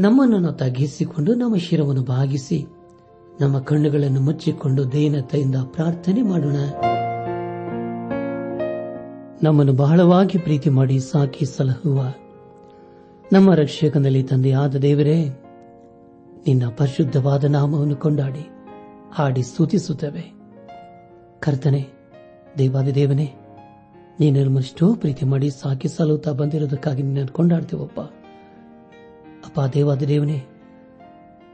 ನಮ್ಮನ್ನು ತಗ್ಗಿಸಿಕೊಂಡು ನಮ್ಮ ಶಿರವನ್ನು ಭಾಗಿಸಿ ನಮ್ಮ ಕಣ್ಣುಗಳನ್ನು ಮುಚ್ಚಿಕೊಂಡು ದೈನತೆಯಿಂದ ಪ್ರಾರ್ಥನೆ ಮಾಡೋಣ. ನಮ್ಮನ್ನು ಬಹಳವಾಗಿ ಪ್ರೀತಿ ಮಾಡಿ ಸಾಕಿ ಸಲಹುವ. ನಮ್ಮ ರಕ್ಷಕನಲ್ಲಿ ತಂದೆಯಾದ ದೇವರೇ, ನಿನ್ನ ಪರಿಶುದ್ಧವಾದ ನಾಮವನ್ನು ಕೊಂಡಾಡಿ, ಹಾಡಿ ಸ್ತುತಿಸುತ್ತವೆ. ಕರ್ತನೆ ದೇವಾದಿ ದೇವನೇ ನೀನು ನಮ್ಮಷ್ಟೋ ಪ್ರೀತಿ ಮಾಡಿ ಸಾಕಿ ಸಲುತ್ತಾ ಬಂದಿರೋದಕ್ಕಾಗಿ ನಿನ್ನನ್ನು ಕೊಂಡಾಡ್ತೇವಪ್ಪ. ಅಪ್ಪ ದೇವಾದ ದೇವನೇ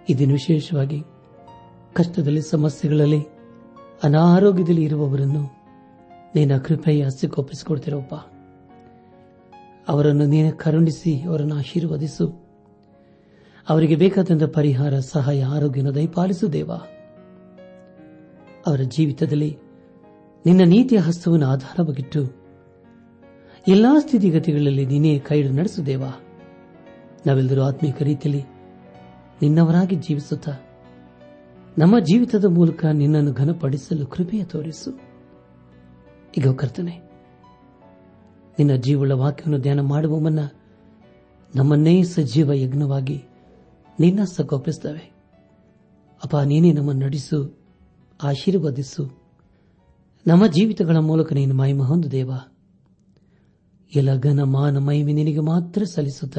ಇದನ್ನು ವಿಶೇಷವಾಗಿ ಕಷ್ಟದಲ್ಲಿ, ಸಮಸ್ಯೆಗಳಲ್ಲಿ, ಅನಾರೋಗ್ಯದಲ್ಲಿ ಇರುವವರನ್ನು ನಿನ್ನ ಕೃಪೆಯ ಸಿಕ್ಕೊಪ್ಪಿಸಿಕೊಡ್ತಿರೋಪ್ಪ ಅವರನ್ನು ನೀನೆ ಕರುಣಿಸಿ, ಅವರನ್ನು ಆಶೀರ್ವದಿಸು. ಅವರಿಗೆ ಬೇಕಾದಂಥ ಪರಿಹಾರ, ಸಹಾಯ ಆರೋಗ್ಯನ ದಯಪಾಲಿಸು ದೇವ. ಅವರ ಜೀವಿತದಲ್ಲಿ ನಿನ್ನ ನೀತಿಯ ಹಸ್ತವನ್ನು ಆಧಾರವಾಗಿಟ್ಟು ಎಲ್ಲಾ ಸ್ಥಿತಿಗತಿಗಳಲ್ಲಿ ನೀನೇ ಕೈ ನಡೆಸು ದೇವ. ನಾವೆಲ್ಲರೂ ಆತ್ಮೀಕ ರೀತಿಯಲ್ಲಿ ನಿನ್ನವರಾಗಿ ಜೀವಿಸುತ್ತಾ ನಮ್ಮ ಜೀವಿತದ ಮೂಲಕ ನಿನ್ನನ್ನು ಘನಪಡಿಸಲು ಕೃಪೆಯ ತೋರಿಸು. ಈಗ ಕರ್ತನೆ, ನಿನ್ನ ಜೀವಳ ವಾಕ್ಯವನ್ನು ಧ್ಯಾನ ಮಾಡುವ ಮುನ್ನ ನಮ್ಮನ್ನೇ ಸಜೀವ ಯಜ್ಞವಾಗಿ ನಿನ್ನ ಸಗೊಪ್ಪಿಸುತ್ತವೆ ಅಪ್ಪ ನೀನೇ ನಮ್ಮನ್ನು ನಡೆಸು, ಆಶೀರ್ವದಿಸು. ನಮ್ಮ ಜೀವಿತಗಳ ಮೂಲಕ ನೀನು ಮಹಿಮ ಹೊಂದು ದೇವ. ಎಲ್ಲ ಘನ ಮಾನ ಮಹಿಮೆ ನಿನಗೆ ಮಾತ್ರ ಸಲ್ಲಿಸುತ್ತ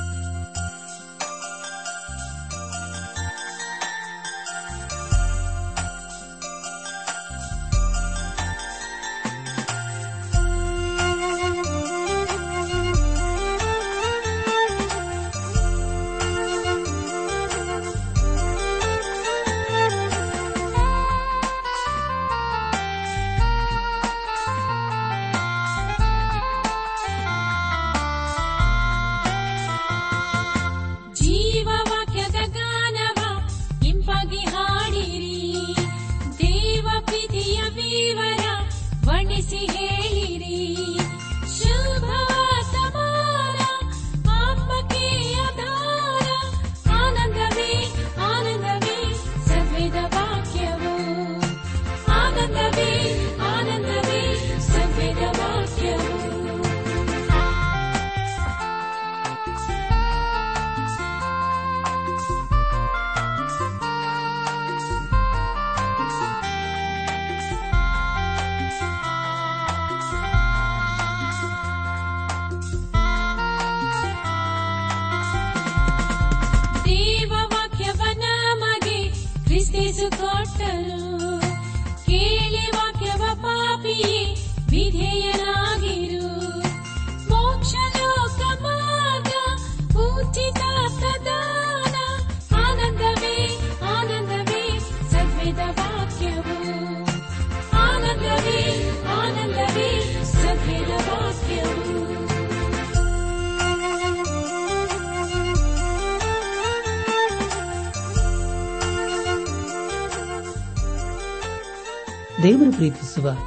ದೇವರು ಪ್ರೀತಿಸುವ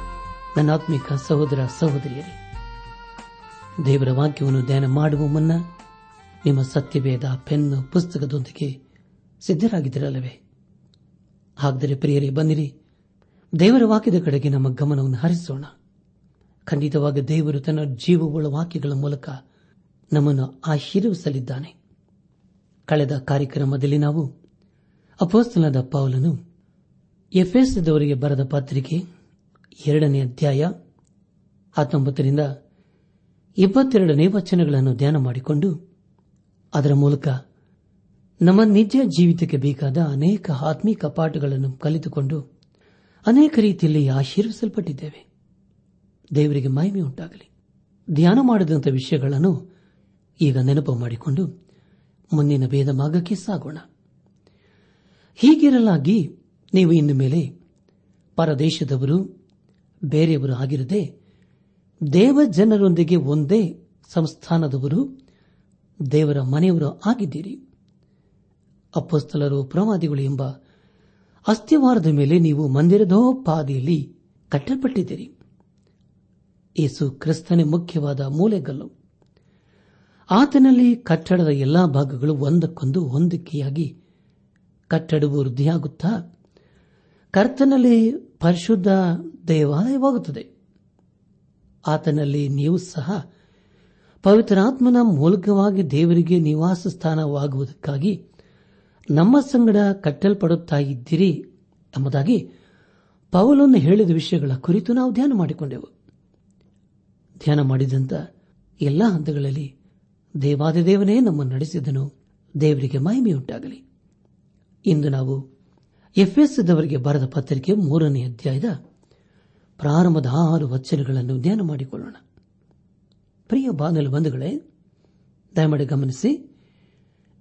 ನನ್ನಾತ್ಮಿಕ ಸಹೋದರ ಸಹೋದರಿಯರೇ, ದೇವರ ವಾಕ್ಯವನ್ನು ಧ್ಯಾನ ಮಾಡುವ ಮುನ್ನ ನಿಮ್ಮ ಸತ್ಯವೇದ ಪೆನ್ನು ಪುಸ್ತಕದೊಂದಿಗೆ ಸಿದ್ಧರಾಗಿದ್ದಿರಲ್ಲವೇ? ಹಾಗಾದರೆ ಪ್ರಿಯರೇ ಬಂದಿರಿ ದೇವರ ವಾಕ್ಯದ ಕಡೆಗೆ ನಮ್ಮ ಗಮನವನ್ನು ಹರಿಸೋಣ. ಖಂಡಿತವಾಗಿ ದೇವರು ತನ್ನ ಜೀವವುಳ್ಳ ವಾಕ್ಯಗಳ ಮೂಲಕ ನಮ್ಮನ್ನು ಆಶೀರ್ವಿಸಲಿದ್ದಾನೆ. ಕಳೆದ ಕಾರ್ಯಕ್ರಮದಲ್ಲಿ ನಾವು ಅಪೋಸ್ತನಾದ ಪೌಲನು ಎಫ್ಎಸ್ದವರಿಗೆ ಬರೆದ ಪತ್ರಿಕೆ ಎರಡನೇ ಅಧ್ಯಾಯ ಹತ್ತೊಂಬತ್ತರಿಂದ ಇಪ್ಪತ್ತೆರಡನೇ ವಚನಗಳನ್ನು ಧ್ಯಾನ ಮಾಡಿಕೊಂಡು ಅದರ ಮೂಲಕ ನಮ್ಮ ನಿಜ ಜೀವಿತಕ್ಕೆ ಬೇಕಾದ ಅನೇಕ ಆತ್ಮೀಕ ಪಾಠಗಳನ್ನು ಕಲಿತುಕೊಂಡು ಅನೇಕ ರೀತಿಯಲ್ಲಿ ಆಶೀರ್ವಿಸಲ್ಪಟ್ಟಿದ್ದೇವೆ. ದೇವರಿಗೆ ಮಹಿಮೆ ಉಂಟಾಗಲಿ. ಧ್ಯಾನ ಮಾಡಿದಂಥ ವಿಷಯಗಳನ್ನು ಈಗ ನೆನಪು ಮಾಡಿಕೊಂಡು ಮುಂದಿನ ಭೇದ ಮಾರ್ಗಕ್ಕೆ ಸಾಗೋಣ. ಹೀಗಿರಲಾಗಿ ನೀವು ಇನ್ನು ಮೇಲೆ ಪರದೇಶದವರು, ಬೇರೆಯವರು ಆಗಿರದೆ ದೇವ ಜನರೊಂದಿಗೆ ಒಂದೇ ಸಂಸ್ಥಾನದವರು, ದೇವರ ಮನೆಯವರು ಆಗಿದ್ದೀರಿ. ಅಪ್ಪಸ್ತಲರು ಪ್ರವಾದಿಗಳು ಎಂಬ ಅಸ್ಥಿವಾರದ ಮೇಲೆ ನೀವು ಮಂದಿರದೋಪಾದಿಯಲ್ಲಿ ಕಟ್ಟಲ್ಪಟ್ಟಿದ್ದೀರಿ. ಯೇಸು ಕ್ರಿಸ್ತನೇ ಮುಖ್ಯವಾದ ಮೂಲೆಗಲ್ಲು. ಆತನಲ್ಲಿ ಕಟ್ಟಡದ ಎಲ್ಲಾ ಭಾಗಗಳು ಒಂದಕ್ಕೊಂದು ಹೊಂದಿಕೆಯಾಗಿ ಕಟ್ಟಡವು ವೃದ್ಧಿಯಾಗುತ್ತಾ ಕರ್ತನಲ್ಲಿ ಪರಿಶುದ್ಧ ದೇವಾಲಯವಾಗುತ್ತದೆ. ಆತನಲ್ಲಿ ನೀವು ಸಹ ಪವಿತ್ರಾತ್ಮನ ಮೂಲಕವಾಗಿ ದೇವರಿಗೆ ನಿವಾಸ ಸ್ಥಾನವಾಗುವುದಕ್ಕಾಗಿ ನಮ್ಮ ಸಂಗಡ ಕಟ್ಟಲ್ಪಡುತ್ತಾ ಇದ್ದೀರಿ ಎಂಬುದಾಗಿ ಪೌಲನ್ನು ಹೇಳಿದ ವಿಷಯಗಳ ಕುರಿತು ನಾವು ಧ್ಯಾನ ಮಾಡಿಕೊಂಡೆವು. ಧ್ಯಾನ ಮಾಡಿದಂತ ಎಲ್ಲ ಹಂತಗಳಲ್ಲಿ ದೇವಾದಿದೇವನೇ ನಮ್ಮನ್ನು ನಡೆಸಿದನು. ದೇವರಿಗೆ ಮಹಿಮೆಯುಂಟಾಗಲಿ. ಇಂದು ನಾವು ಎಫ್ಎಸ್ದವರಿಗೆ ಬರೆದ ಪತ್ರಿಕೆ ಮೂರನೇ ಅಧ್ಯಾಯದ ಪ್ರಾರಂಭದ ಆರು ವಚನಗಳನ್ನು ಧ್ಯಾನ ಮಾಡಿಕೊಳ್ಳೋಣ. ಪ್ರಿಯ ಬಾನಲು ಬಂಧುಗಳೇ, ದಯಮಾಡಿ ಗಮನಿಸಿ,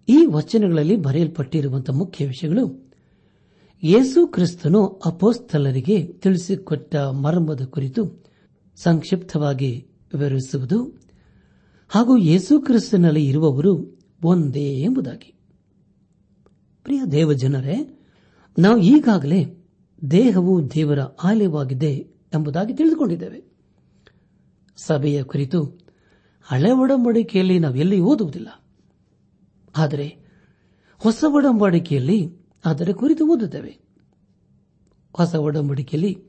ಈ ವಚನಗಳಲ್ಲಿ ಬರೆಯಲ್ಪಟ್ಟಿರುವಂತಹ ಮುಖ್ಯ ವಿಷಯಗಳು ಯೇಸು ಕ್ರಿಸ್ತನು ಅಪೋಸ್ತಲರಿಗೆ ತಿಳಿಸಿಕೊಟ್ಟ ಮರ್ಮದ ಕುರಿತು ಸಂಕ್ಷಿಪ್ತವಾಗಿ ವಿವರಿಸುವುದು ಹಾಗೂ ಯೇಸು ಕ್ರಿಸ್ತನಲ್ಲಿ ಇರುವವರು ಒಂದೇ ಎಂಬುದಾಗಿ. ಪ್ರಿಯ ದೇವಜನರೇ ನಾವು ಈಗಾಗಲೇ ದೇಹವು ದೇವರ ಆಲಯವಾಗಿದೆ ಎಂಬುದಾಗಿ ತಿಳಿದುಕೊಂಡಿದ್ದೇವೆ. ಸಭೆಯ ಕುರಿತು ಹಳೆ ಒಡಂಬಡಿಕೆಯಲ್ಲಿ ಎಲ್ಲಿ ಓದುವುದಿಲ್ಲ. ಆದರೆ ಹೊಸ ಒಡಂಬಡಿಕೆಯಲ್ಲಿ ಅದರ ಕುರಿತು ಓದುತ್ತೇವೆ. ಹೊಸ ಒಡಂಬಡಿಕೆಯಲ್ಲಿ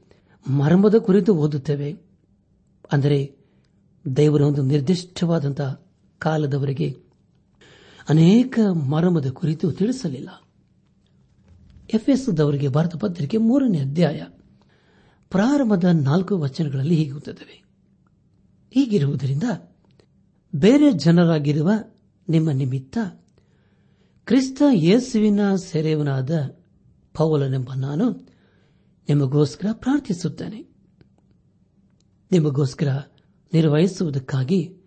ಮರ್ಮದ ಕುರಿತು ಓದುತ್ತೇವೆ. ಅಂದರೆ ದೇವರ ಒಂದು ನಿರ್ದಿಷ್ಟವಾದಂತಹ ಕಾಲದವರೆಗೆ ಅನೇಕ ಮರ್ಮದ ಕುರಿತು ತಿಳಿಸಲಿಲ್ಲ. ಎಫ್ಎಸ್ದವರಿಗೆ ಭಾರತ ಪತ್ರಿಕೆ ಮೂರನೇ ಅಧ್ಯಾಯ. ಪ್ರಾರಂಭದ ನಾಲ್ಕು ವಚನಗಳಲ್ಲಿ ಹೀಗುತ್ತವೆ ಹೀಗಿರುವುದರಿಂದ ಬೇರೆ ಜನರಾಗಿರುವ ನಿಮ್ಮ ನಿಮಿತ್ತ ಕ್ರಿಸ್ತ ಯೇಸುವಿನ ಸೆರೆಯವನಾದ ಪೌಲನೆಂಬ ನಾನು ನಿಮಗೋಸ್ಕರ ಪ್ರಾರ್ಥಿಸುತ್ತೇನೆ. ನಿಮಗೋಸ್ಕರ ನಿರ್ವಹಿಸುವುದಕ್ಕಾಗಿ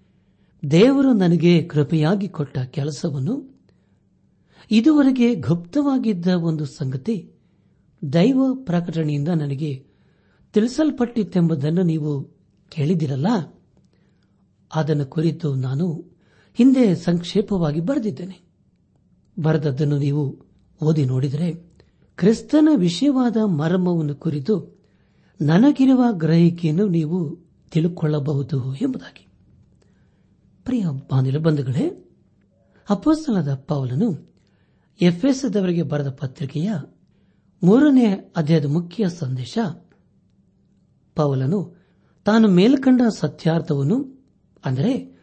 ದೇವರು ನನಗೆ ಕೃಪೆಯಾಗಿ ಕೊಟ್ಟ ಕೆಲಸವನ್ನು ಇದುವರೆಗೆ ಗುಪ್ತವಾಗಿದ್ದ ಒಂದು ಸಂಗತಿ ದೈವ ಪ್ರಕಟಣೆಯಿಂದ ನನಗೆ ತಿಳಿಸಲ್ಪಟ್ಟಿತ್ತೆಂಬುದನ್ನು ನೀವು ಕೇಳಿದಿರಲ್ಲ ಅದನ್ನು ಕುರಿತು ನಾನು ಹಿಂದೆ ಸಂಕ್ಷೇಪವಾಗಿ ಬರೆದಿದ್ದೇನೆ. ಬರೆದದ್ದನ್ನು ನೀವು ಓದಿ ನೋಡಿದರೆ ಕ್ರಿಸ್ತನ ವಿಷಯವಾದ ಮರ್ಮವನ್ನು ಕುರಿತು ನನಗಿರುವ ಗ್ರಹಿಕೆಯನ್ನು ನೀವು ತಿಳುಕೊಳ್ಳಬಹುದು ಎಂಬುದಾಗಿ. ಪ್ರಿಯ ಬಾನಿಲ ಬಂಧುಗಳೇ ಅಪ್ಪಸ್ತನದ ಪೌಲನು ಎಫ್ಎಸ್ದವರಿಗೆ ಬರೆದ ಪತ್ರಿಕೆಯ ಮೂರನೇ ಅಧ್ಯಾಯದ ಮುಖ್ಯ ಸಂದೇಶ, ಪೌಲನು ತಾನು ಮೇಲ್ಕಂಡ ಸತ್ಯಾರ್ಥವನ್ನು, ಅಂದರೆ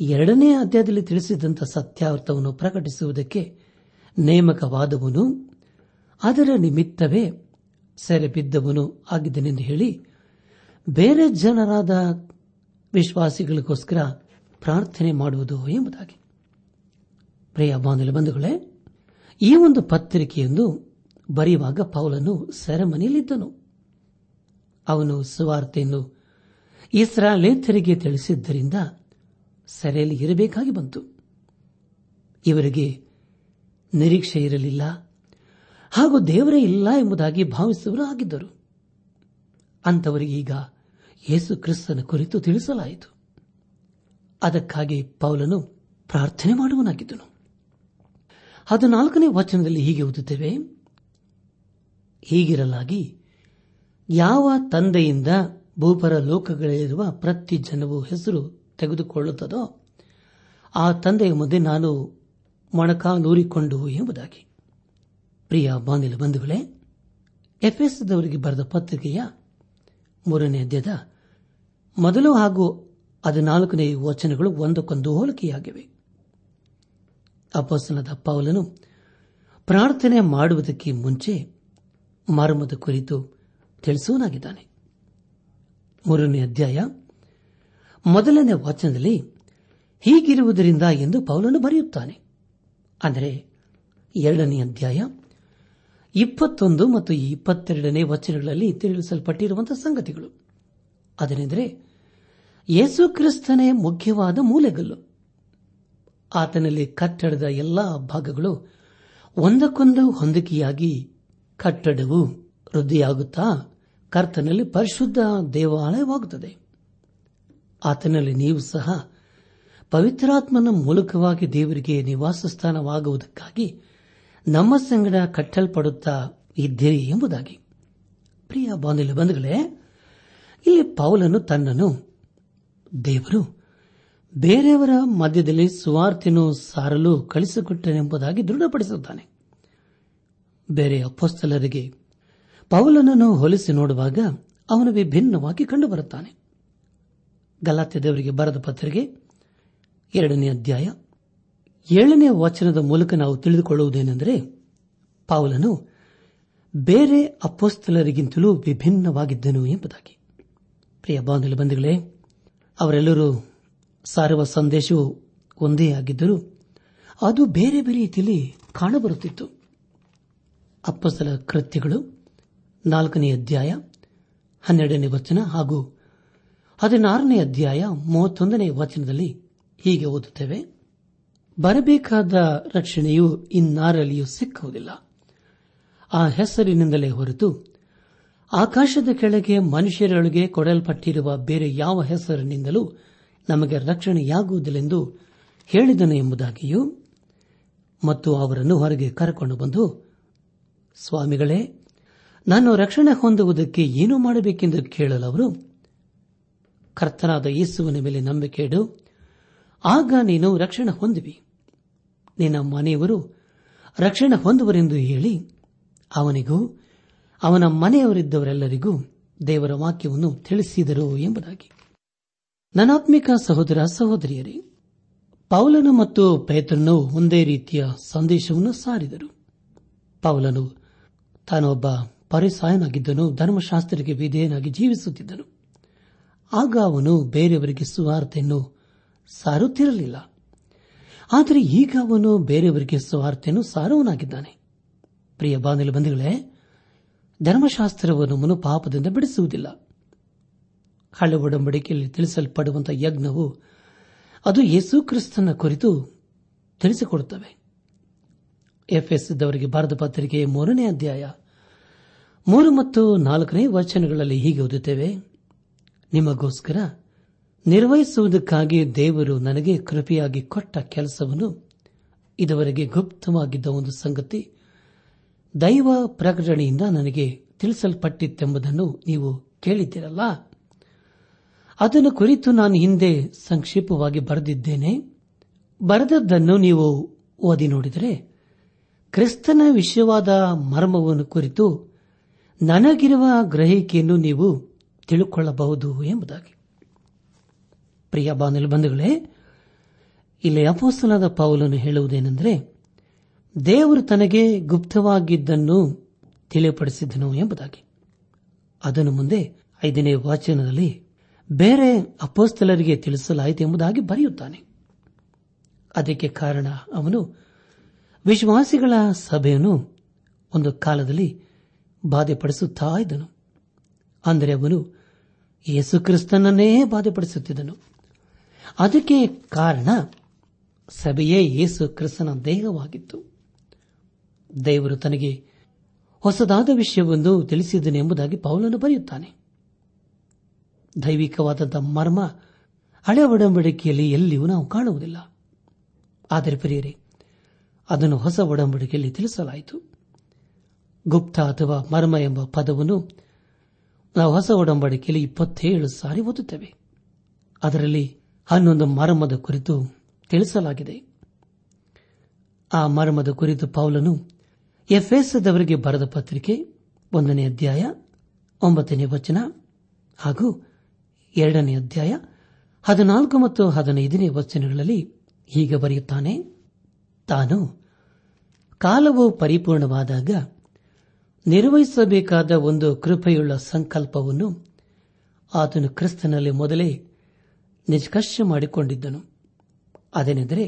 ಎರಡನೇ ಅಧ್ಯಾಯದಲ್ಲಿ ತಿಳಿಸಿದಂಥ ಸತ್ಯಾರ್ಥವನ್ನು ಪ್ರಕಟಿಸುವುದಕ್ಕೆ ನೇಮಕವಾದವನು, ಅದರ ನಿಮಿತ್ತವೇ ಸೆರೆ ಬಿದ್ದವನು ಆಗಿದ್ದನೆಂದು ಹೇಳಿ ಬೇರೆ ಜನರಾದ ವಿಶ್ವಾಸಿಗಳಿಗೋಸ್ಕರ ಪ್ರಾರ್ಥನೆ ಮಾಡುವುದು ಎಂಬುದಾಗಿ. ಪ್ರಿಯ ಬಾಂಧವ ಬಂಧುಗಳೇ ಈ ಒಂದು ಪತ್ರಿಕೆಯನ್ನು ಬರೆಯುವಾಗ ಪೌಲನು ಸೆರೆಮನೆಯಲ್ಲಿದ್ದನು. ಅವನು ಸುವಾರ್ತೆಯನ್ನು ಇಸ್ರಾಲೇತರಿಗೆ ತಿಳಿಸಿದ್ದರಿಂದ ಸೆರೆಯಲ್ಲಿ ಇರಬೇಕಾಗಿ ಬಂತು. ಇವರಿಗೆ ನಿರೀಕ್ಷೆ ಇರಲಿಲ್ಲ, ಹಾಗೂ ದೇವರೇ ಇಲ್ಲ ಎಂಬುದಾಗಿ ಭಾವಿಸುವರು ಆಗಿದ್ದರು. ಅಂತವರಿಗೆ ಈಗ ಯೇಸು ಕ್ರಿಸ್ತನ ಕುರಿತು ತಿಳಿಸಲಾಯಿತು. ಅದಕ್ಕಾಗಿ ಪೌಲನು ಪ್ರಾರ್ಥನೆ ಮಾಡುವನಾಗಿದ್ದನು. ಹದಿನಾಲ್ಕನೇ ವಚನದಲ್ಲಿ ಹೀಗೆ ಓದುತ್ತೇವೆ. ಹೀಗಿರಲಾಗಿ, ಯಾವ ತಂದೆಯಿಂದ ಭೂಪರ ಲೋಕಗಳಲ್ಲಿರುವ ಪ್ರತಿ ಜನವು ಹೆಸರು ತೆಗೆದುಕೊಳ್ಳುತ್ತದೋ, ಆ ತಂದೆಯ ಮುಂದೆ ನಾನು ಮೊಣಕಾಲೂರಿಕೊಂಡು ಎಂಬುದಾಗಿ. ಪ್ರಿಯ ಬಾನಿಲ ಬಂಧುಗಳೇ ಎಫ್ಎಸ್ದವರಿಗೆ ಬರೆದ ಪತ್ರಿಕೆಯ ಮೂರನೇ ಅಧ್ಯದ ಮೊದಲು ಹಾಗೂ ಹದಿನಾಲ್ಕನೇ ವಚನಗಳು ಒಂದಕ್ಕೊಂದು ಹೋಲಿಕೆಯಾಗಿವೆ. ಅಪಸನದ ಪೌಲನು ಪ್ರಾರ್ಥನೆ ಮಾಡುವುದಕ್ಕೆ ಮುಂಚೆ ಮರ್ಮದ ಕುರಿತು ತಿಳಿಸುವನಾಗಿದ್ದಾನೆ ಮೂರನೇ ಅಧ್ಯಾಯ ಮೊದಲನೇ ವಚನದಲ್ಲಿ ಹೀಗಿರುವುದರಿಂದ ಎಂದು ಪೌಲನು ಬರೆಯುತ್ತಾನೆ. ಅಂದರೆ ಎರಡನೇ ಅಧ್ಯಾಯ ಇಪ್ಪತ್ತೊಂದು ಮತ್ತು ಇಪ್ಪತ್ತೆರಡನೇ ವಚನಗಳಲ್ಲಿ ತಿಳಿಸಲ್ಪಟ್ಟಿರುವಂತಹ ಸಂಗತಿಗಳು. ಅದನೆಂದರೆ ಯೇಸು ಕ್ರಿಸ್ತನೇ ಮುಖ್ಯವಾದ ಮೂಲೆಗಲ್ಲು. ಆತನಲ್ಲಿ ಕಟ್ಟಡದ ಎಲ್ಲಾ ಭಾಗಗಳು ಒಂದಕ್ಕೊಂದು ಹೊಂದಿಕೆಯಾಗಿ ಕಟ್ಟಡವು ವೃದ್ಧಿಯಾಗುತ್ತಾ ಕರ್ತನಲ್ಲಿ ಪರಿಶುದ್ಧ ದೇವಾಲಯವಾಗುತ್ತದೆ. ಆತನಲ್ಲಿ ನೀವು ಸಹ ಪವಿತ್ರಾತ್ಮನ ಮೂಲಕವಾಗಿ ದೇವರಿಗೆ ನಿವಾಸ ಸ್ಥಾನವಾಗುವುದಕ್ಕಾಗಿ ನಮ್ಮ ಸಂಗಡ ಕಟ್ಟಲ್ಪಡುತ್ತಾ ಇದ್ದೀರಿ ಎಂಬುದಾಗಿ. ಪ್ರಿಯ ಬಾಂಧವ್ಯ ಬಂಧುಗಳೇ, ಇಲ್ಲಿ ಪೌಲನು ತನ್ನನ್ನು ದೇವರು ಬೇರೆಯವರ ಮಧ್ಯದಲ್ಲಿ ಸುವಾರ್ತೆಯನ್ನು ಸಾರಲು ಕಳಿಸಿಕೊಟ್ಟನೆಂಬುದಾಗಿ ದೃಢಪಡಿಸುತ್ತಾನೆ. ಬೇರೆ ಅಪ್ಪಸ್ತಲರಿಗೆ ಪೌಲನನ್ನು ಹೋಲಿಸಿ ನೋಡುವಾಗ ಅವನು ವಿಭಿನ್ನವಾಗಿ ಕಂಡುಬರುತ್ತಾನೆ. ಗಲಾತ್ಯದವರಿಗೆ ಬರೆದ ಪತ್ರಿಕೆ ಎರಡನೇ ಅಧ್ಯಾಯ ಏಳನೇ ವಚನದ ಮೂಲಕ ನಾವು ತಿಳಿದುಕೊಳ್ಳುವುದೇನೆಂದರೆ ಪೌಲನು ಬೇರೆ ಅಪ್ಪಸ್ತಲರಿಗಿಂತಲೂ ವಿಭಿನ್ನವಾಗಿದ್ದನು ಎಂಬುದಾಗಿ. ಪ್ರಿಯ ಬಾಂಧವ್ಯ ಬಂಧುಗಳೇ, ಅವರೆಲ್ಲರೂ ಸಾರುವ ಸಂದೇಶವು ಒಂದೇ ಆಗಿದ್ದರೂ ಅದು ಬೇರೆ ಬೇರೆ ರೀತಿಯಲ್ಲಿ ಕಾಣಬರುತ್ತಿತ್ತು. ಅಪ್ಪಸಲ ಕೃತ್ಯಗಳು ನಾಲ್ಕನೇ ಅಧ್ಯಾಯ, ಹನ್ನೆರಡನೇ ವಚನ ಹಾಗೂ ಹದಿನಾರನೇ ಅಧ್ಯಾಯ, ಮೂವತ್ತೊಂದನೇ ವಚನದಲ್ಲಿ ಹೀಗೆ ಓದುತ್ತೇವೆ. ಬರಬೇಕಾದ ರಕ್ಷಣೆಯು ಇನ್ನಾರಲ್ಲಿಯೂ ಸಿಕ್ಕುವುದಿಲ್ಲ. ಆ ಹೆಸರಿನಿಂದಲೇ ಹೊರತು ಆಕಾಶದ ಕೆಳಗೆ ಮನುಷ್ಯರೊಳಗೆ ಕೊಡಲ್ಪಟ್ಟಿರುವ ಬೇರೆ ಯಾವ ಹೆಸರಿನಿಂದಲೂ ನಮಗೆ ರಕ್ಷಣೆಯಾಗುವುದಿಲ್ಲೆಂದು ಹೇಳಿದನು ಎಂಬುದಾಗಿಯೂ ಮತ್ತು ಅವರನ್ನು ಹೊರಗೆ ಕರೆಕೊಂಡು ಬಂದು, ಸ್ವಾಮಿಗಳೇ, ನಾನು ರಕ್ಷಣೆ ಹೊಂದುವುದಕ್ಕೆ ಏನು ಮಾಡಬೇಕೆಂದು ಕೇಳಲು ಅವರು ಕರ್ತನಾದ ಯೇಸುವಿನ ಮೇಲೆ ನಂಬಿಕೆ ಇಡು, ಆಗ ನೀನು ರಕ್ಷಣೆ ಹೊಂದುವಿ. ನಿನ್ನ ಮನೆಯವರು ರಕ್ಷಣೆ ಹೊಂದುವರೆಂದು ಹೇಳಿ, ಅವನಿಗೂ, ಅವನ ಮನೆಯವರಿದ್ದವರೆಲ್ಲರಿಗೂ ದೇವರ ವಾಕ್ಯವನ್ನು ತಿಳಿಸಿದರು ಎಂಬುದಾಗಿ. ನನಾತ್ಮಿಕ ಸಹೋದರ ಸಹೋದರಿಯರೇ, ಪೌಲನು ಮತ್ತು ಪೇತ್ರನು ಒಂದೇ ರೀತಿಯ ಸಂದೇಶವನ್ನು ಸಾರಿದರು. ಪೌಲನು ತಾನೊಬ್ಬ ಪರಿಸಾಯನಾಗಿದ್ದನು, ಧರ್ಮಶಾಸ್ತ್ರಕ್ಕೆ ವಿಧೇಯನಾಗಿ ಜೀವಿಸುತ್ತಿದ್ದನು. ಆಗ ಅವನು ಬೇರೆಯವರಿಗೆ ಸುವಾರ್ತೆಯನ್ನು ಸಾರುತ್ತಿರಲಿಲ್ಲ. ಆದರೆ ಈಗ ಅವನು ಬೇರೆಯವರಿಗೆ ಸುವಾರ್ತೆಯನ್ನು ಸಾರುವನಾಗಿದ್ದಾನೆ ಪ್ರಿಯ ಬಾಂಧವ್ಯ ಬಂಧುಗಳೇ, ಧರ್ಮಶಾಸ್ತ್ರವನ್ನು ಮನು ಪಾಪದಿಂದ ಬಿಡಿಸುವುದಿಲ್ಲ. ಹಳೆ ಒಡಂಬಡಿಕೆಯಲ್ಲಿ ತಿಳಿಸಲ್ಪಡುವಂತಹ ಯಜ್ಞವು ಅದು ಯೇಸು ಕ್ರಿಸ್ತನ ಕುರಿತು ತಿಳಿಸಿಕೊಡುತ್ತವೆ. ಎಫ್ಎಸ್ದವರಿಗೆ ಭಾರತ ಪತ್ರಿಕೆ ಮೂರನೇ ಅಧ್ಯಾಯ ಮೂರು ಮತ್ತು ನಾಲ್ಕನೇ ವಚನಗಳಲ್ಲಿ ಹೀಗೆ ಓದುತ್ತೇವೆ. ನಿಮಗೋಸ್ಕರ ನಿರ್ವಹಿಸುವುದಕ್ಕಾಗಿ ದೇವರು ನನಗೆ ಕೃಪೆಯಾಗಿ ಕೊಟ್ಟ ಕೆಲಸವನ್ನು ಇದುವರೆಗೆ ಗುಪ್ತವಾಗಿದ್ದ ಒಂದು ಸಂಗತಿ ದೈವ ಪ್ರಕಟಣೆಯಿಂದ ನನಗೆ ತಿಳಿಸಲ್ಪಟ್ಟಿತ್ತೆಂಬುದನ್ನು ನೀವು ಕೇಳಿದ್ದೀರಲ್ಲ? ಅದನ್ನು ಕುರಿತು ನಾನು ಹಿಂದೆ ಸಂಕ್ಷೇಪವಾಗಿ ಬರೆದಿದ್ದೇನೆ. ಬರೆದದ್ದನ್ನು ನೀವು ಓದಿ ನೋಡಿದರೆ, ಕ್ರಿಸ್ತನ ವಿಷಯವಾದ ಮರ್ಮವನ್ನು ಕುರಿತು ನನಗಿರುವ ಗ್ರಹಿಕೆಯನ್ನು ನೀವು ತಿಳುಕೊಳ್ಳಬಹುದು ಎಂಬುದಾಗಿ. ಪ್ರಿಯ ಬಾಂಧುಗಳೇ, ಇಲ್ಲಿ ಅಪೋಸ್ತಲಾದ ಪೌಲನ್ನು ಹೇಳುವುದೇನೆಂದರೆ, ದೇವರು ತನಗೆ ಗುಪ್ತವಾಗಿದ್ದನ್ನು ತಿಳಿಯಪಡಿಸಿದ್ದನು ಎಂಬುದಾಗಿ. ಅದನ್ನು ಮುಂದೆ ಐದನೇ ವಾಚನದಲ್ಲಿ ಬೇರೆ ಅಪೋಸ್ತಲರಿಗೆ ತಿಳಿಸಲಾಯಿತು ಎಂಬುದಾಗಿ ಬರೆಯುತ್ತಾನೆ. ಅದಕ್ಕೆ ಕಾರಣ ಅವನು ವಿಶ್ವಾಸಿಗಳ ಸಭೆಯನ್ನು ಒಂದು ಕಾಲದಲ್ಲಿ ಬಾಧೆಪಡಿಸುತ್ತಾ ಇದ್ದನು. ಅಂದರೆ ಅವನು ಯೇಸುಕ್ರಿಸ್ತನನ್ನೇ ಬಾಧೆಪಡಿಸುತ್ತಿದ್ದನು. ಅದಕ್ಕೆ ಕಾರಣ ಸಭೆಯೇ ಯೇಸು ಕ್ರಿಸ್ತನ ದೇಹವಾಗಿತ್ತು. ದೇವರು ತನಗೆ ಹೊಸದಾದ ವಿಷಯವೊಂದು ತಿಳಿಸಿದನೆಂಬುದಾಗಿ ಪೌಲನು ಬರೆಯುತ್ತಾನೆ. ದೈವಿಕವಾದಂಥ ಮರ್ಮ, ಹಳೆ ಒಡಂಬಡಿಕೆಯಲ್ಲಿ ಎಲ್ಲಿಯೂ ನಾವು ಕಾಣುವುದಿಲ್ಲ. ಆದರೆ ಪ್ರಿಯರೇ, ಅದನ್ನು ಹೊಸ ಒಡಂಬಡಿಕೆಯಲ್ಲಿ ತಿಳಿಸಲಾಯಿತು. ಗುಪ್ತ ಅಥವಾ ಮರ್ಮ ಎಂಬ ಪದವನ್ನು ನಾವು ಹೊಸ ಒಡಂಬಡಿಕೆಯಲ್ಲಿ ಇಪ್ಪತ್ತೇಳು ಸಾರಿ ಓದುತ್ತೇವೆ. ಅದರಲ್ಲಿ ಹನ್ನೊಂದು ಮರ್ಮದ ಕುರಿತು ತಿಳಿಸಲಾಗಿದೆ. ಆ ಮರ್ಮದ ಕುರಿತು ಪೌಲನು ಎಫ್ಎಸ್ದವರಿಗೆ ಬರೆದ ಪತ್ರಿಕೆ ಒಂದನೇ ಅಧ್ಯಾಯ ಒಂಬತ್ತನೇ ವಚನ ಹಾಗೂ ಎರಡನೇ ಅಧ್ಯಾಯ ಹದಿನಾಲ್ಕು ಮತ್ತು ಹದಿನೈದನೇ ವಚನಗಳಲ್ಲಿ ಹೀಗೆ ಬರೆಯುತ್ತಾನೆ, ತಾನು ಕಾಲವು ಪರಿಪೂರ್ಣವಾದಾಗ ನಿರ್ವಹಿಸಬೇಕಾದ ಒಂದು ಕೃಪೆಯುಳ್ಳ ಸಂಕಲ್ಪವನ್ನು ಆತನು ಕ್ರಿಸ್ತನಲ್ಲಿ ಮೊದಲೇ ನಿಷ್ಕರ್ಷ ಮಾಡಿಕೊಂಡಿದ್ದನು. ಅದೇನೆಂದರೆ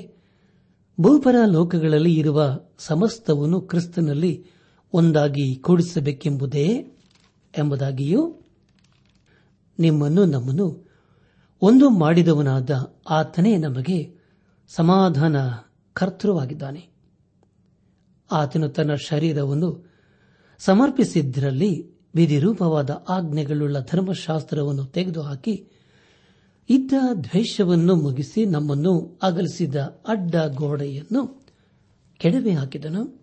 ಭೂಪರ ಲೋಕಗಳಲ್ಲಿ ಇರುವ ಸಮಸ್ತವನ್ನು ಕ್ರಿಸ್ತನಲ್ಲಿ ಒಂದಾಗಿ ಕೂಡಿಸಬೇಕೆಂಬುದೇ ಎಂಬುದಾಗಿಯೂ ನಿಮ್ಮನ್ನು ನಮ್ಮನ್ನು ಒಂದು ಮಾಡಿದವನಾದ ಆತನೇ ನಮಗೆ ಸಮಾಧಾನ ಕರ್ತೃವಾಗಿದ್ದಾನೆ. ಆತನು ತನ್ನ ಶರೀರವನ್ನು ಸಮರ್ಪಿಸಿದ್ದರಲ್ಲಿ ವಿಧಿರೂಪವಾದ ಆಜ್ಞೆಗಳುಳ್ಳ ಧರ್ಮಶಾಸ್ತ್ರವನ್ನು ತೆಗೆದುಹಾಕಿ ಇದ್ದ ದ್ವೇಷವನ್ನು ಮುಗಿಸಿ ನಮ್ಮನ್ನು ಅಗಲಿಸಿದ ಅಡ್ಡ ಗೋಡೆಯನ್ನು ಕೆಡವೆ ಹಾಕಿದನು.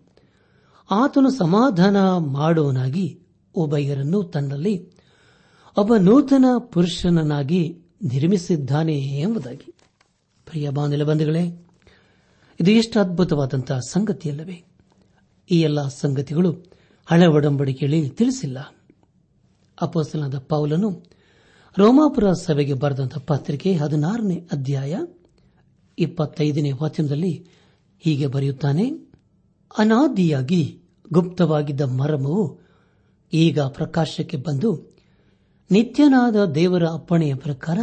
ಆತನು ಸಮಾಧಾನ ಮಾಡುವನಾಗಿ ಉಭಯರನ್ನು ತನ್ನಲ್ಲಿ ಒಬ್ಬ ನೂತನ ಪುರುಷನನ್ನಾಗಿ ನಿರ್ಮಿಸಿದ್ದಾನೆ ಎಂಬುದಾಗಿ. ಪ್ರಿಯ ಬಾಂಧವ ಬಂಧುಗಳೇ, ಇದು ಎಷ್ಟು ಅದ್ಭುತವಾದಂತಹ ಸಂಗತಿಯಲ್ಲವೇ? ಈ ಎಲ್ಲ ಸಂಗತಿಗಳು ಹಳೆ ಒಡಂಬಡಿಕೆಯಲ್ಲಿ ತಿಳಿಸಿಲ್ಲ. ಅಪೋಸಲಾದ ಪೌಲನು ರೋಮಾಪುರ ಸಭೆಗೆ ಬರೆದಂತಹ ಪತ್ರಿಕೆ ಹದಿನಾರನೇ ಅಧ್ಯಾಯ ಇಪ್ಪತ್ತೈದನೇ ವಚನದಲ್ಲಿ ಹೀಗೆ ಬರೆಯುತ್ತಾನೆ, ಅನಾದಿಯಾಗಿ ಗುಪ್ತವಾಗಿದ್ದ ಮರಮವು ಈಗ ಪ್ರಕಾಶಕ್ಕೆ ಬಂದು ನಿತ್ಯನಾದ ದೇವರ ಅಪ್ಪಣೆಯ ಪ್ರಕಾರ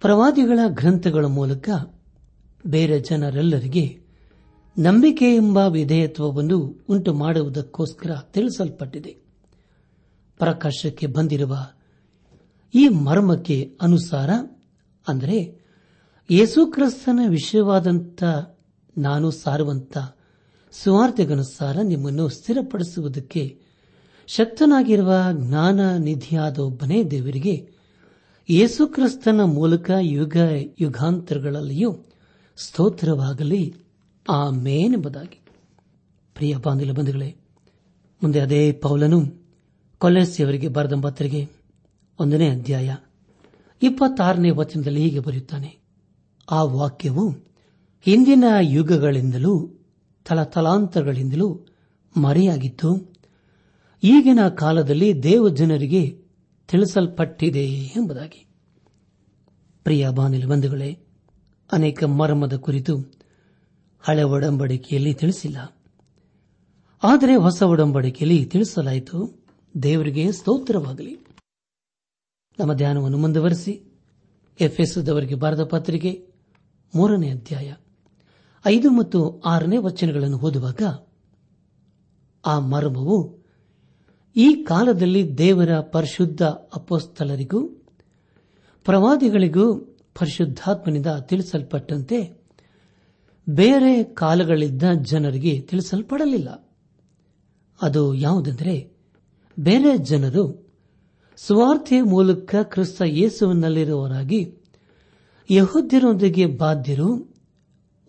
ಪ್ರವಾದಿಗಳ ಗ್ರಂಥಗಳ ಮೂಲಕ ಬೇರೆ ಜನರೆಲ್ಲರಿಗೆ ನಂಬಿಕೆ ಎಂಬ ವಿಧೇಯತ್ವವನ್ನು ಉಂಟು ಮಾಡುವುದಕ್ಕೋಸ್ಕರ ತಿಳಿಸಲ್ಪಟ್ಟಿದೆ. ಪ್ರಕಾಶಕ್ಕೆ ಬಂದಿರುವ ಈ ಮರ್ಮಕ್ಕೆ ಅನುಸಾರ ಅಂದರೆ ಯೇಸುಕ್ರಿಸ್ತನ ವಿಷಯವಾದಂಥ ನಾನು ಸಾರುವಂತ ಸುವಾರ್ತೆಗನುಸಾರ ನಿಮ್ಮನ್ನು ಸ್ಥಿರಪಡಿಸುವುದಕ್ಕೆ ಶಕ್ತನಾಗಿರುವ ಜ್ಞಾನ ನಿಧಿಯಾದ ಒಬ್ಬನೇ ದೇವರಿಗೆ ಯೇಸುಕ್ರಿಸ್ತನ ಮೂಲಕ ಯುಗ ಯುಗಾಂತರಗಳಲ್ಲಿಯೂ ಸ್ತೋತ್ರವಾಗಲಿ. ಆ ಮೇನೆಂಬುದಾಗಿ ಪ್ರಿಯ ಬಾಂಧವ ಬಂಧುಗಳೇ, ಮುಂದೆ ಅದೇ ಪೌಲನು ಕೊಲೆಸಿಯವರಿಗೆ ಬರೆದ ಪತ್ರಿಕೆ ಒಂದನೇ ಅಧ್ಯಾಯ ಇಪ್ಪತ್ತಾರನೇ ವಚನದಲ್ಲಿ ಹೀಗೆ ಬರೆಯುತ್ತಾನೆ. ಆ ವಾಕ್ಯವು ಹಿಂದಿನ ಯುಗಗಳಿಂದಲೂ ತಲತಲಾಂತರಗಳಿಂದಲೂ ಮರೆಯಾಗಿತ್ತು. ಈಗಿನ ಕಾಲದಲ್ಲಿ ದೇವ ಜನರಿಗೆ ತಿಳಿಸಲ್ಪಟ್ಟಿದೆ ಎಂಬುದಾಗಿ. ಪ್ರಿಯ ಬಾನಿಲ ಬಂಧುಗಳೇ, ಅನೇಕ ಮರ್ಮದ ಕುರಿತು ಹಳೆ ಒಡಂಬಡಿಕೆಯಲ್ಲಿ ತಿಳಿಸಿಲ್ಲ. ಆದರೆ ಹೊಸ ಒಡಂಬಡಿಕೆಯಲ್ಲಿ ತಿಳಿಸಲಾಯಿತು. ದೇವರಿಗೆ ಸ್ತೋತ್ರವಾಗಲಿ. ನಮ್ಮ ಧ್ಯಾನವನ್ನು ಮುಂದುವರೆಸಿ. ಎಫ್ಎಸ್ದವರಿಗೆ ಬರೆದ ಪತ್ರಿಕೆ ಮೂರನೇ ಅಧ್ಯಾಯ ಐದು ಮತ್ತು ಆರನೇ ವಚನಗಳನ್ನು ಓದುವಾಗ ಆ ಮರ್ಮವು ಈ ಕಾಲದಲ್ಲಿ ದೇವರ ಪರಿಶುದ್ಧ ಅಪೋಸ್ತಲರಿಗೂ, ಪ್ರವಾದಿಗಳಿಗೂ ಪರಿಶುದ್ಧಾತ್ಮನಿಂದ ತಿಳಿಸಲ್ಪಟ್ಟಂತೆ ಬೇರೆ ಕಾಲಗಳಿದ್ದ ಜನರಿಗೆ ತಿಳಿಸಲ್ಪಡಲಿಲ್ಲ. ಅದು ಯಾವುದೆಂದರೆ, ಬೇರೆ ಜನರು ಸುವಾರ್ತೆಯ ಮೂಲಕ ಕ್ರಿಸ್ತ ಯೇಸುವಿನಲ್ಲಿರುವವರಾಗಿ ಯಹೋದ್ಯರೊಂದಿಗೆ ಬಾಧ್ಯರು,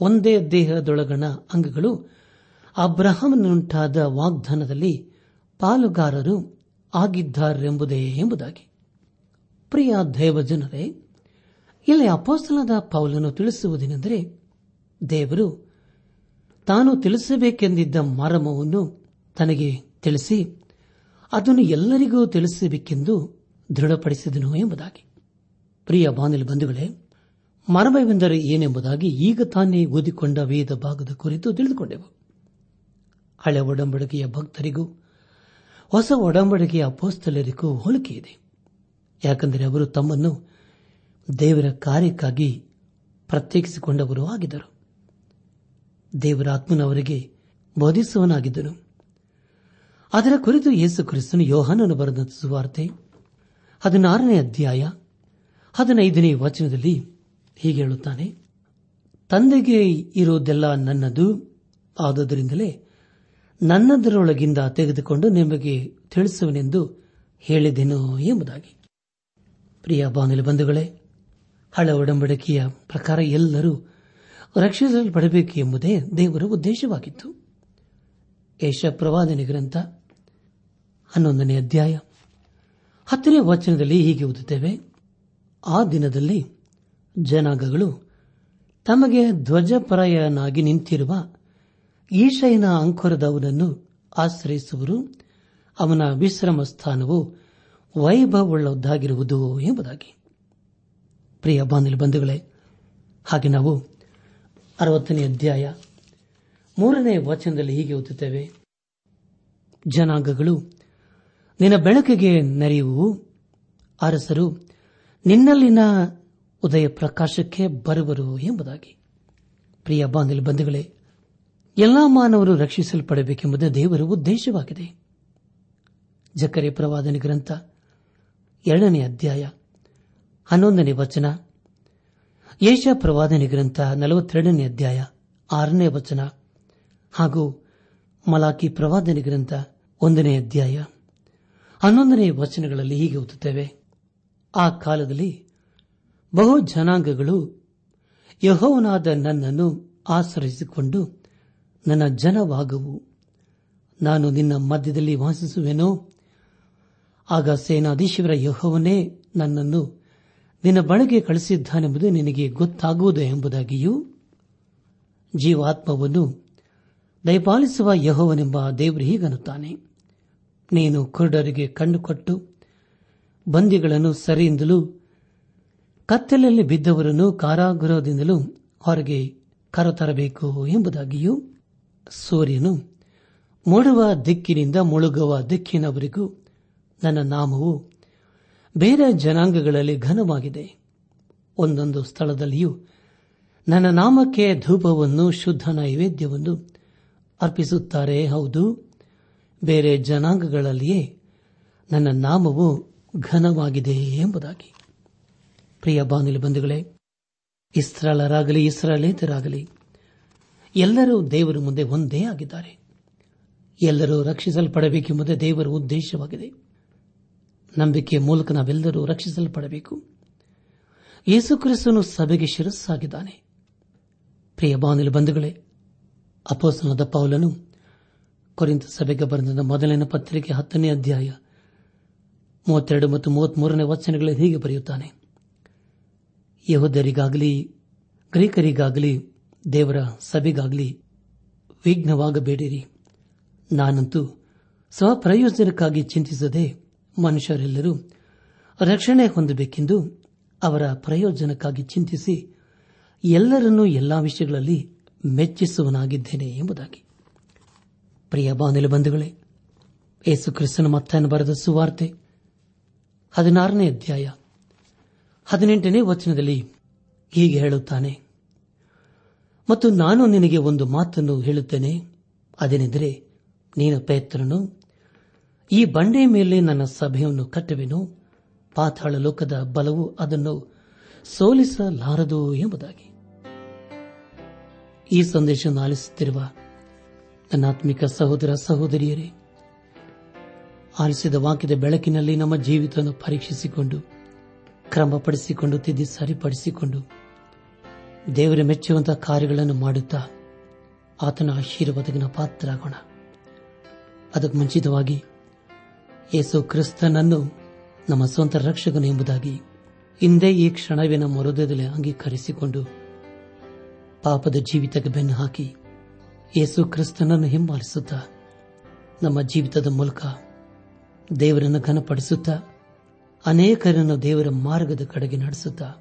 ಒಂದೇ ದೇಹದೊಳಗಣ ಅಂಗಗಳು ಅಬ್ರಹಾಮನುಂಟಾದ ವಾಗ್ದಾನದಲ್ಲಿ ಪಾಲುಗಾರರು ಆಗಿದ್ದಾರೆಂಬುದೇ ಎಂಬುದಾಗಿ. ಪ್ರಿಯ ದೇವಜನರೇ, ಇಲ್ಲಿ ಅಪೋಸ್ತಲದ ಪೌಲನ್ನು ತಿಳಿಸುವುದೇನೆಂದರೆ, ದೇವರು ತಾನು ತಿಳಿಸಬೇಕೆಂದಿದ್ದ ಮರಮವನ್ನು ತನಗೆ ತಿಳಿಸಿ, ಅದನ್ನು ಎಲ್ಲರಿಗೂ ತಿಳಿಸಬೇಕೆಂದು ದೃಢಪಡಿಸಿದನು ಎಂಬುದಾಗಿ. ಪ್ರಿಯ ಬಾನಿಲು ಬಂಧುಗಳೇ, ಮರಮವೆಂದರೆ ಏನೆಂಬುದಾಗಿ ಈಗ ತಾನೇ ಓದಿಕೊಂಡ ವೇದ ಭಾಗದ ಕುರಿತು ತಿಳಿದುಕೊಂಡೆವು. ಹಳೆ ಒಡಂಬಡಿಕೆಯ ಭಕ್ತರಿಗೂ ಹೊಸ ಒಡಂಬಡಿಕೆಯ ಅಪೋಸ್ತಲರಿಗೂ ಹೋಲಿಕೆ ಇದೆ. ಯಾಕೆಂದರೆ ಅವರು ತಮ್ಮನ್ನು ದೇವರ ಕಾರ್ಯಕ್ಕಾಗಿ ಪ್ರತ್ಯೇಕಿಸಿಕೊಂಡವರು ಆಗಿದ್ದರು. ದೇವರ ಆತ್ಮನವರಿಗೆ ಬೋಧಿಸುವನಾಗಿದ್ದನು ಅದರ ಕುರಿತು ಯೇಸು ಕ್ರಿಸ್ತನು ಯೋಹಾನನ್ನು ಬರೆದ ಸುವಾರ್ತೆ ಹದಿನಾರನೇ ಅಧ್ಯಾಯ ಹದಿನೈದನೇ ವಚನದಲ್ಲಿ ಹೀಗೆ ಹೇಳುತ್ತಾನೆ, ತಂದೆಗೆ ಇರೋದೆಲ್ಲ ನನ್ನದು. ಆದುದರಿಂದಲೇ ನನ್ನದರೊಳಗಿಂದ ತೆಗೆದುಕೊಂಡು ನಿಮಗೆ ತಿಳಿಸುವನೆಂದು ಹೇಳಿದೆನು ಎಂಬುದಾಗಿ. ಪ್ರಿಯ ಬಾನುಲಿ ಬಂಧುಗಳೇ ಹಳ ಒಡಂಬಡಿಕೆಯ ಪ್ರಕಾರ ಎಲ್ಲರೂ ರಕ್ಷಿಸಲ್ಪಡಬೇಕು ಎಂಬುದೇ ದೇವರ ಉದ್ದೇಶವಾಗಿತ್ತು. ಏಷ ಪ್ರವಾದನೆ ಗ್ರಂಥ ಹನ್ನೊಂದನೇ ಅಧ್ಯಾಯ ಹತ್ತನೇ ವಚನದಲ್ಲಿ ಹೀಗೆ ಓದುತ್ತೇವೆ, ಆ ದಿನದಲ್ಲಿ ಜನಾಂಗಗಳು ತಮಗೆ ಧ್ವಜಪರಾಯನಾಗಿ ನಿಂತಿರುವ ಈಶಯನ ಅಂಕುರದವನನ್ನು ಆಶ್ರಯಿಸುವರು. ಅವನ ವಿಶ್ರಮ ಸ್ಥಾನವು ವೈಭವವುಳ್ಳದ್ದಾಗಿರುವುದು ಎಂಬುದಾಗಿ. ಪ್ರಿಯ ಬಾಂಧವ ಬಂಧುಗಳೇ, ಹಾಗೆ ನಾವು ಅರವತ್ತನೇ ಅಧ್ಯಾಯ ಮೂರನೇ ವಚನದಲ್ಲಿ ಹೀಗೆ ಓದುತ್ತೇವೆ. ಜನಾಂಗಗಳು, ನಿನ್ನ ಬೆಳಕಿಗೆ ನೆರೆಯುವು. ಅರಸರು, ನಿನ್ನಲ್ಲಿನ ಉದಯ ಪ್ರಕಾಶಕ್ಕೆ ಬರುವರು ಎಂಬುದಾಗಿ. ಪ್ರಿಯ ಬಾಂಧಲಿ ಬಂಧುಗಳೇ ಎಲ್ಲಾ ಮಾನವರು ರಕ್ಷಿಸಲ್ಪಡಬೇಕೆಂಬುದು ದೇವರ ಉದ್ದೇಶವಾಗಿದೆ. ಜಕರೆ ಪ್ರವಾದನ ಗ್ರಂಥ, ಎರಡನೇ ಅಧ್ಯಾಯ, ಹನ್ನೊಂದನೇ ವಚನ ಏಷ ಪ್ರವಾದನೆ ಗ್ರಂಥ, ನಲವತ್ತೆರಡನೇ ಅಧ್ಯಾಯ, ಆರನೇ ವಚನ, ಹಾಗೂ ಮಲಾಕಿ ಪ್ರವಾದನೆ ಗ್ರಂಥ, ಒಂದನೇ ಅಧ್ಯಾಯ. ಹನ್ನೊಂದನೇ ವಚನಗಳಲ್ಲಿ ಹೀಗೆ ಓದುತ್ತೇವೆ. ಆ ಕಾಲದಲ್ಲಿ ಬಹು ಜನಾಂಗಗಳು ಯಹೋವನಾದ ನನ್ನನ್ನು ಆಶ್ರಯಿಸಿಕೊಂಡು ನನ್ನ ಜನವಾಗವು ನಾನು ನಿನ್ನ ಮಧ್ಯದಲ್ಲಿ ವಾಸಿಸುವೆನೋ. ಆಗ ಸೇನಾಧೀಶರ ಯಹೋವನೇ ನನ್ನನ್ನು ನಿನ್ನ ಬಳಿಗೆ ಕಳಿಸಿದ್ದಾನೆಂಬುದು ನಿನಗೆ ಗೊತ್ತಾಗುವುದು ಎಂಬುದಾಗಿಯೂ, ಜೀವಾತ್ಮವನ್ನು ದಯಪಾಲಿಸುವ ಯಹೋವನೆಂಬ ದೇವರು ಹೀಗನ್ನುತ್ತಾನೆ. ನೀನು ಕುರುಡರಿಗೆ ಕಣ್ಣು ಕೊಟ್ಟು ಬಂದಿಗಳನ್ನು ಸರಿಯಿಂದಲೂ ಕತ್ತಲಲ್ಲಿ ಬಿದ್ದವರನ್ನು ಕಾರಾಗೃಹದಿಂದಲೂ ಹೊರಗೆ ಕರತರಬೇಕು ಎಂಬುದಾಗಿಯೂ ಸೂರ್ಯನು ಮೂಡುವ ದಿಕ್ಕಿನಿಂದ ಮುಳುಗುವ ದಿಕ್ಕಿನವರೆಗೂ ನನ್ನ ನಾಮವು ಬೇರೆ ಜನಾಂಗಗಳಲ್ಲಿ ಘನವಾಗಿದೆ. ಒಂದೊಂದು ಸ್ಥಳದಲ್ಲಿಯೂ ನನ್ನ ನಾಮಕ್ಕೆ ಧೂಪವನ್ನು, ಶುದ್ಧ ನೈವೇದ್ಯವನ್ನು ಅರ್ಪಿಸುತ್ತಾರೆ. ಹೌದು, ಬೇರೆ ಜನಾಂಗಗಳಲ್ಲಿಯೇ ನನ್ನ ನಾಮವು ಘನವಾಗಿದೆ ಎಂಬುದಾಗಿ. ಪ್ರಿಯ ಬಾನುಲಿ ಬಂಧುಗಳೇ, ಇಸ್ರಾಲರಾಗಲಿ ಇಸ್ರಾಲೇತರಾಗಲಿ ಎಲ್ಲರೂ ದೇವರ ಮುಂದೆ ಒಂದೇ ಆಗಿದ್ದಾರೆ. ಎಲ್ಲರೂ ರಕ್ಷಿಸಲ್ಪಡಬೇಕೆಂಬುದೇ ದೇವರ ಉದ್ದೇಶವಾಗಿದೆ. ನಂಬಿಕೆಯ ಮೂಲಕ ನಾವೆಲ್ಲರೂ ರಕ್ಷಿಸಲ್ಪಡಬೇಕು. ಯೇಸುಕ್ರಿಸ್ತನು ಸಭೆಗೆ ಶಿರಸ್ಸಾಗಿದ್ದಾನೆ. ಪ್ರಿಯ ಬಾನಿಲು ಬಂಧುಗಳೇ ಅಪೋಸನದ ಪೌಲನು ಕೊರಿಂತ ಸಭೆಗೆ ಬರೆದ ಮೊದಲನೇ ಪತ್ರಿಕೆ ಹತ್ತನೇ ಅಧ್ಯಾಯ ಮೂವತ್ತೆರಡು ಮತ್ತು ಮೂವತ್ಮೂರನೇ ವಚನಗಳಲ್ಲಿ ಹೀಗೆ ಬರೆಯುತ್ತಾನೆ. ಯಹೋದರಿಗಾಗಲಿ ಗ್ರೀಕರಿಗಾಗಲಿ ದೇವರ ಸಭೆಗಾಗಲಿ ವಿಘ್ನವಾಗಬೇಡಿರಿ. ನಾನಂತೂ ಸ್ವಪ್ರಯೋಜನಕ್ಕಾಗಿ ಚಿಂತಿಸದೆ ಮನುಷ್ಯರೆಲ್ಲರೂ ರಕ್ಷಣೆ ಹೊಂದಬೇಕೆಂದು ಅವರ ಪ್ರಯೋಜನಕ್ಕಾಗಿ ಚಿಂತಿಸಿ ಎಲ್ಲರನ್ನೂ ಎಲ್ಲಾ ವಿಷಯಗಳಲ್ಲಿ ಮೆಚ್ಚಿಸುವನಾಗಿದ್ದೇನೆ ಎಂಬುದಾಗಿ. ಪ್ರಿಯ ಬಾನಿಲು ಬಂಧುಗಳೇ, ಯೇಸು ಕ್ರಿಸ್ತನ ಮತ್ತನ ಬರೆದ ಸುವಾರ್ತೆ ಹದಿನಾರನೇ ಅಧ್ಯಾಯ ಹದಿನೆಂಟನೇ ವಚನದಲ್ಲಿ ಹೀಗೆ ಹೇಳುತ್ತಾನೆ ಮತ್ತು ನಾನು ನಿನಗೆ ಒಂದು ಮಾತನ್ನು ಹೇಳುತ್ತೇನೆ. ಅದೇನೆಂದರೆ, ನೀನು ಪೇತ್ರನು, ಈ ಬಂಡೆಯ ಮೇಲೆ ನನ್ನ ಸಭೆಯನ್ನು ಕಟ್ಟುವೆನು. ಪಾತಾಳ ಲೋಕದ ಬಲವು ಅದನ್ನು ಸೋಲಿಸಲಾರದು ಎಂಬುದಾಗಿ. ಈ ಸಂದೇಶವನ್ನು ಆಲಿಸುತ್ತಿರುವ ನನ್ನಾತ್ಮಿಕ ಸಹೋದರ ಸಹೋದರಿಯರೇ, ಆಲಿಸಿದ ವಾಕ್ಯದ ಬೆಳಕಿನಲ್ಲಿ ನಮ್ಮ ಜೀವಿತವನ್ನು ಪರೀಕ್ಷಿಸಿಕೊಂಡು, ಕ್ರಮಪಡಿಸಿಕೊಂಡು, ತಿದ್ದಿ ಸರಿಪಡಿಸಿಕೊಂಡು ದೇವರ ಮೆಚ್ಚುವಂತಹ ಕಾರ್ಯಗಳನ್ನು ಮಾಡುತ್ತಾ ಆತನ ಆಶೀರ್ವಾದಗಿನ ಪಾತ್ರರಾಗೋಣ. ಅದಕ್ಕೆ ಮುಂಚಿತವಾಗಿ ಯೇಸು ಕ್ರಿಸ್ತನನ್ನು ನಮ್ಮ ಸ್ವಂತ ರಕ್ಷಕನು ಎಂಬುದಾಗಿ ಹಿಂದೆ ಈ ಕ್ಷಣವೇ ನಮ್ಮ ಹೃದಯದಲ್ಲಿ ಅಂಗೀಕರಿಸಿಕೊಂಡು ಪಾಪದ ಜೀವಿತಕ್ಕೆ ಬೆನ್ನು ಹಾಕಿ ಯೇಸು ಕ್ರಿಸ್ತನನ್ನು ಹಿಂಬಾಲಿಸುತ್ತಾ ನಮ್ಮ ಜೀವಿತದ ಮೂಲಕ ದೇವರನ್ನು ಘನಪಡಿಸುತ್ತಾ ಅನೇಕರನ್ನು ದೇವರ ಮಾರ್ಗದ ಕಡೆಗೆ ನಡೆಸುತ್ತಾ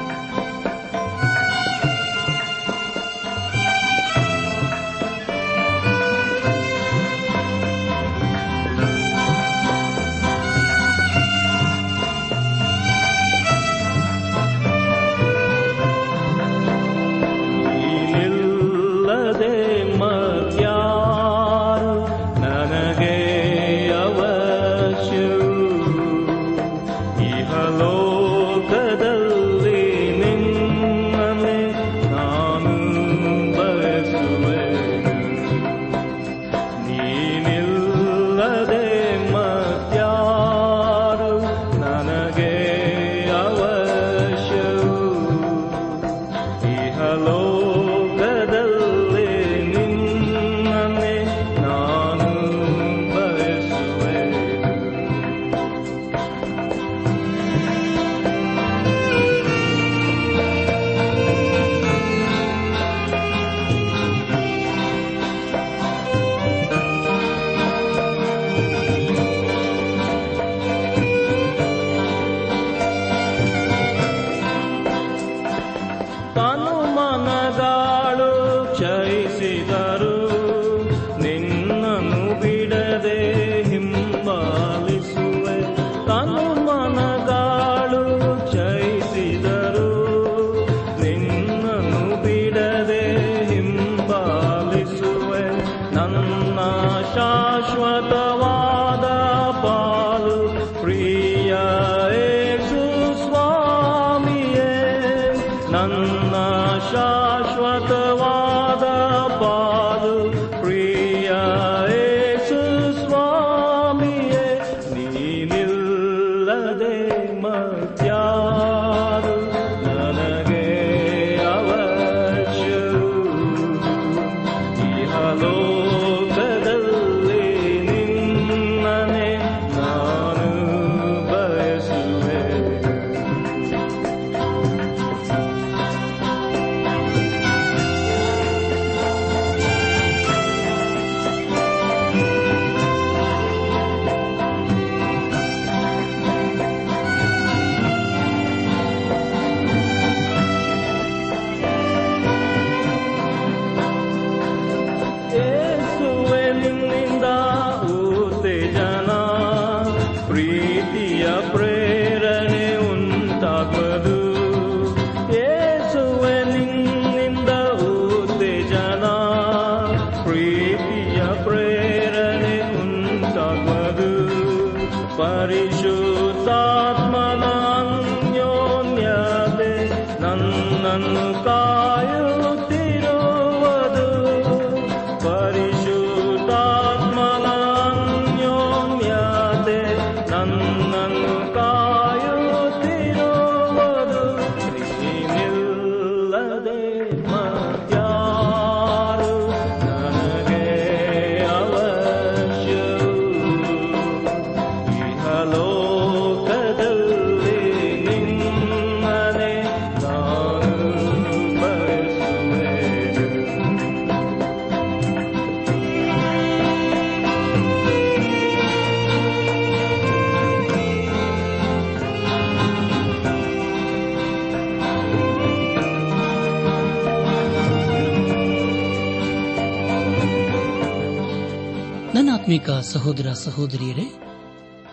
ಸಹೋದರ ಸಹೋದರಿಯರೇ,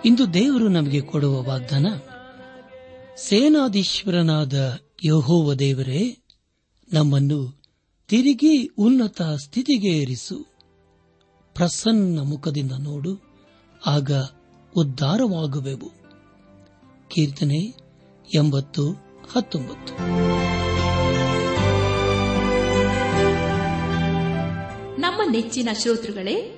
ಇಂದು ದೇವರು ನಮಗೆ ಕೊಡುವ ವಾಗ್ದಾನ, ಸೇನಾಧೀಶ್ವರನಾದ ಯಹೋವ ದೇವರೇ, ನಮ್ಮನ್ನು ತಿರುಗಿ ಉನ್ನತ ಸ್ಥಿತಿಗೆ ಏರಿಸು. ಪ್ರಸನ್ನ ಮುಖದಿಂದ ನೋಡು, ಆಗ ಉದ್ಧಾರವಾಗುವೆವು. ಕೀರ್ತನೆ ಎಂಬತ್ತು, ಹತ್ತೊಂಬತ್ತು. ನಮ್ಮ ನೆಚ್ಚಿನ ಶ್ರೋತೃಗಳೇ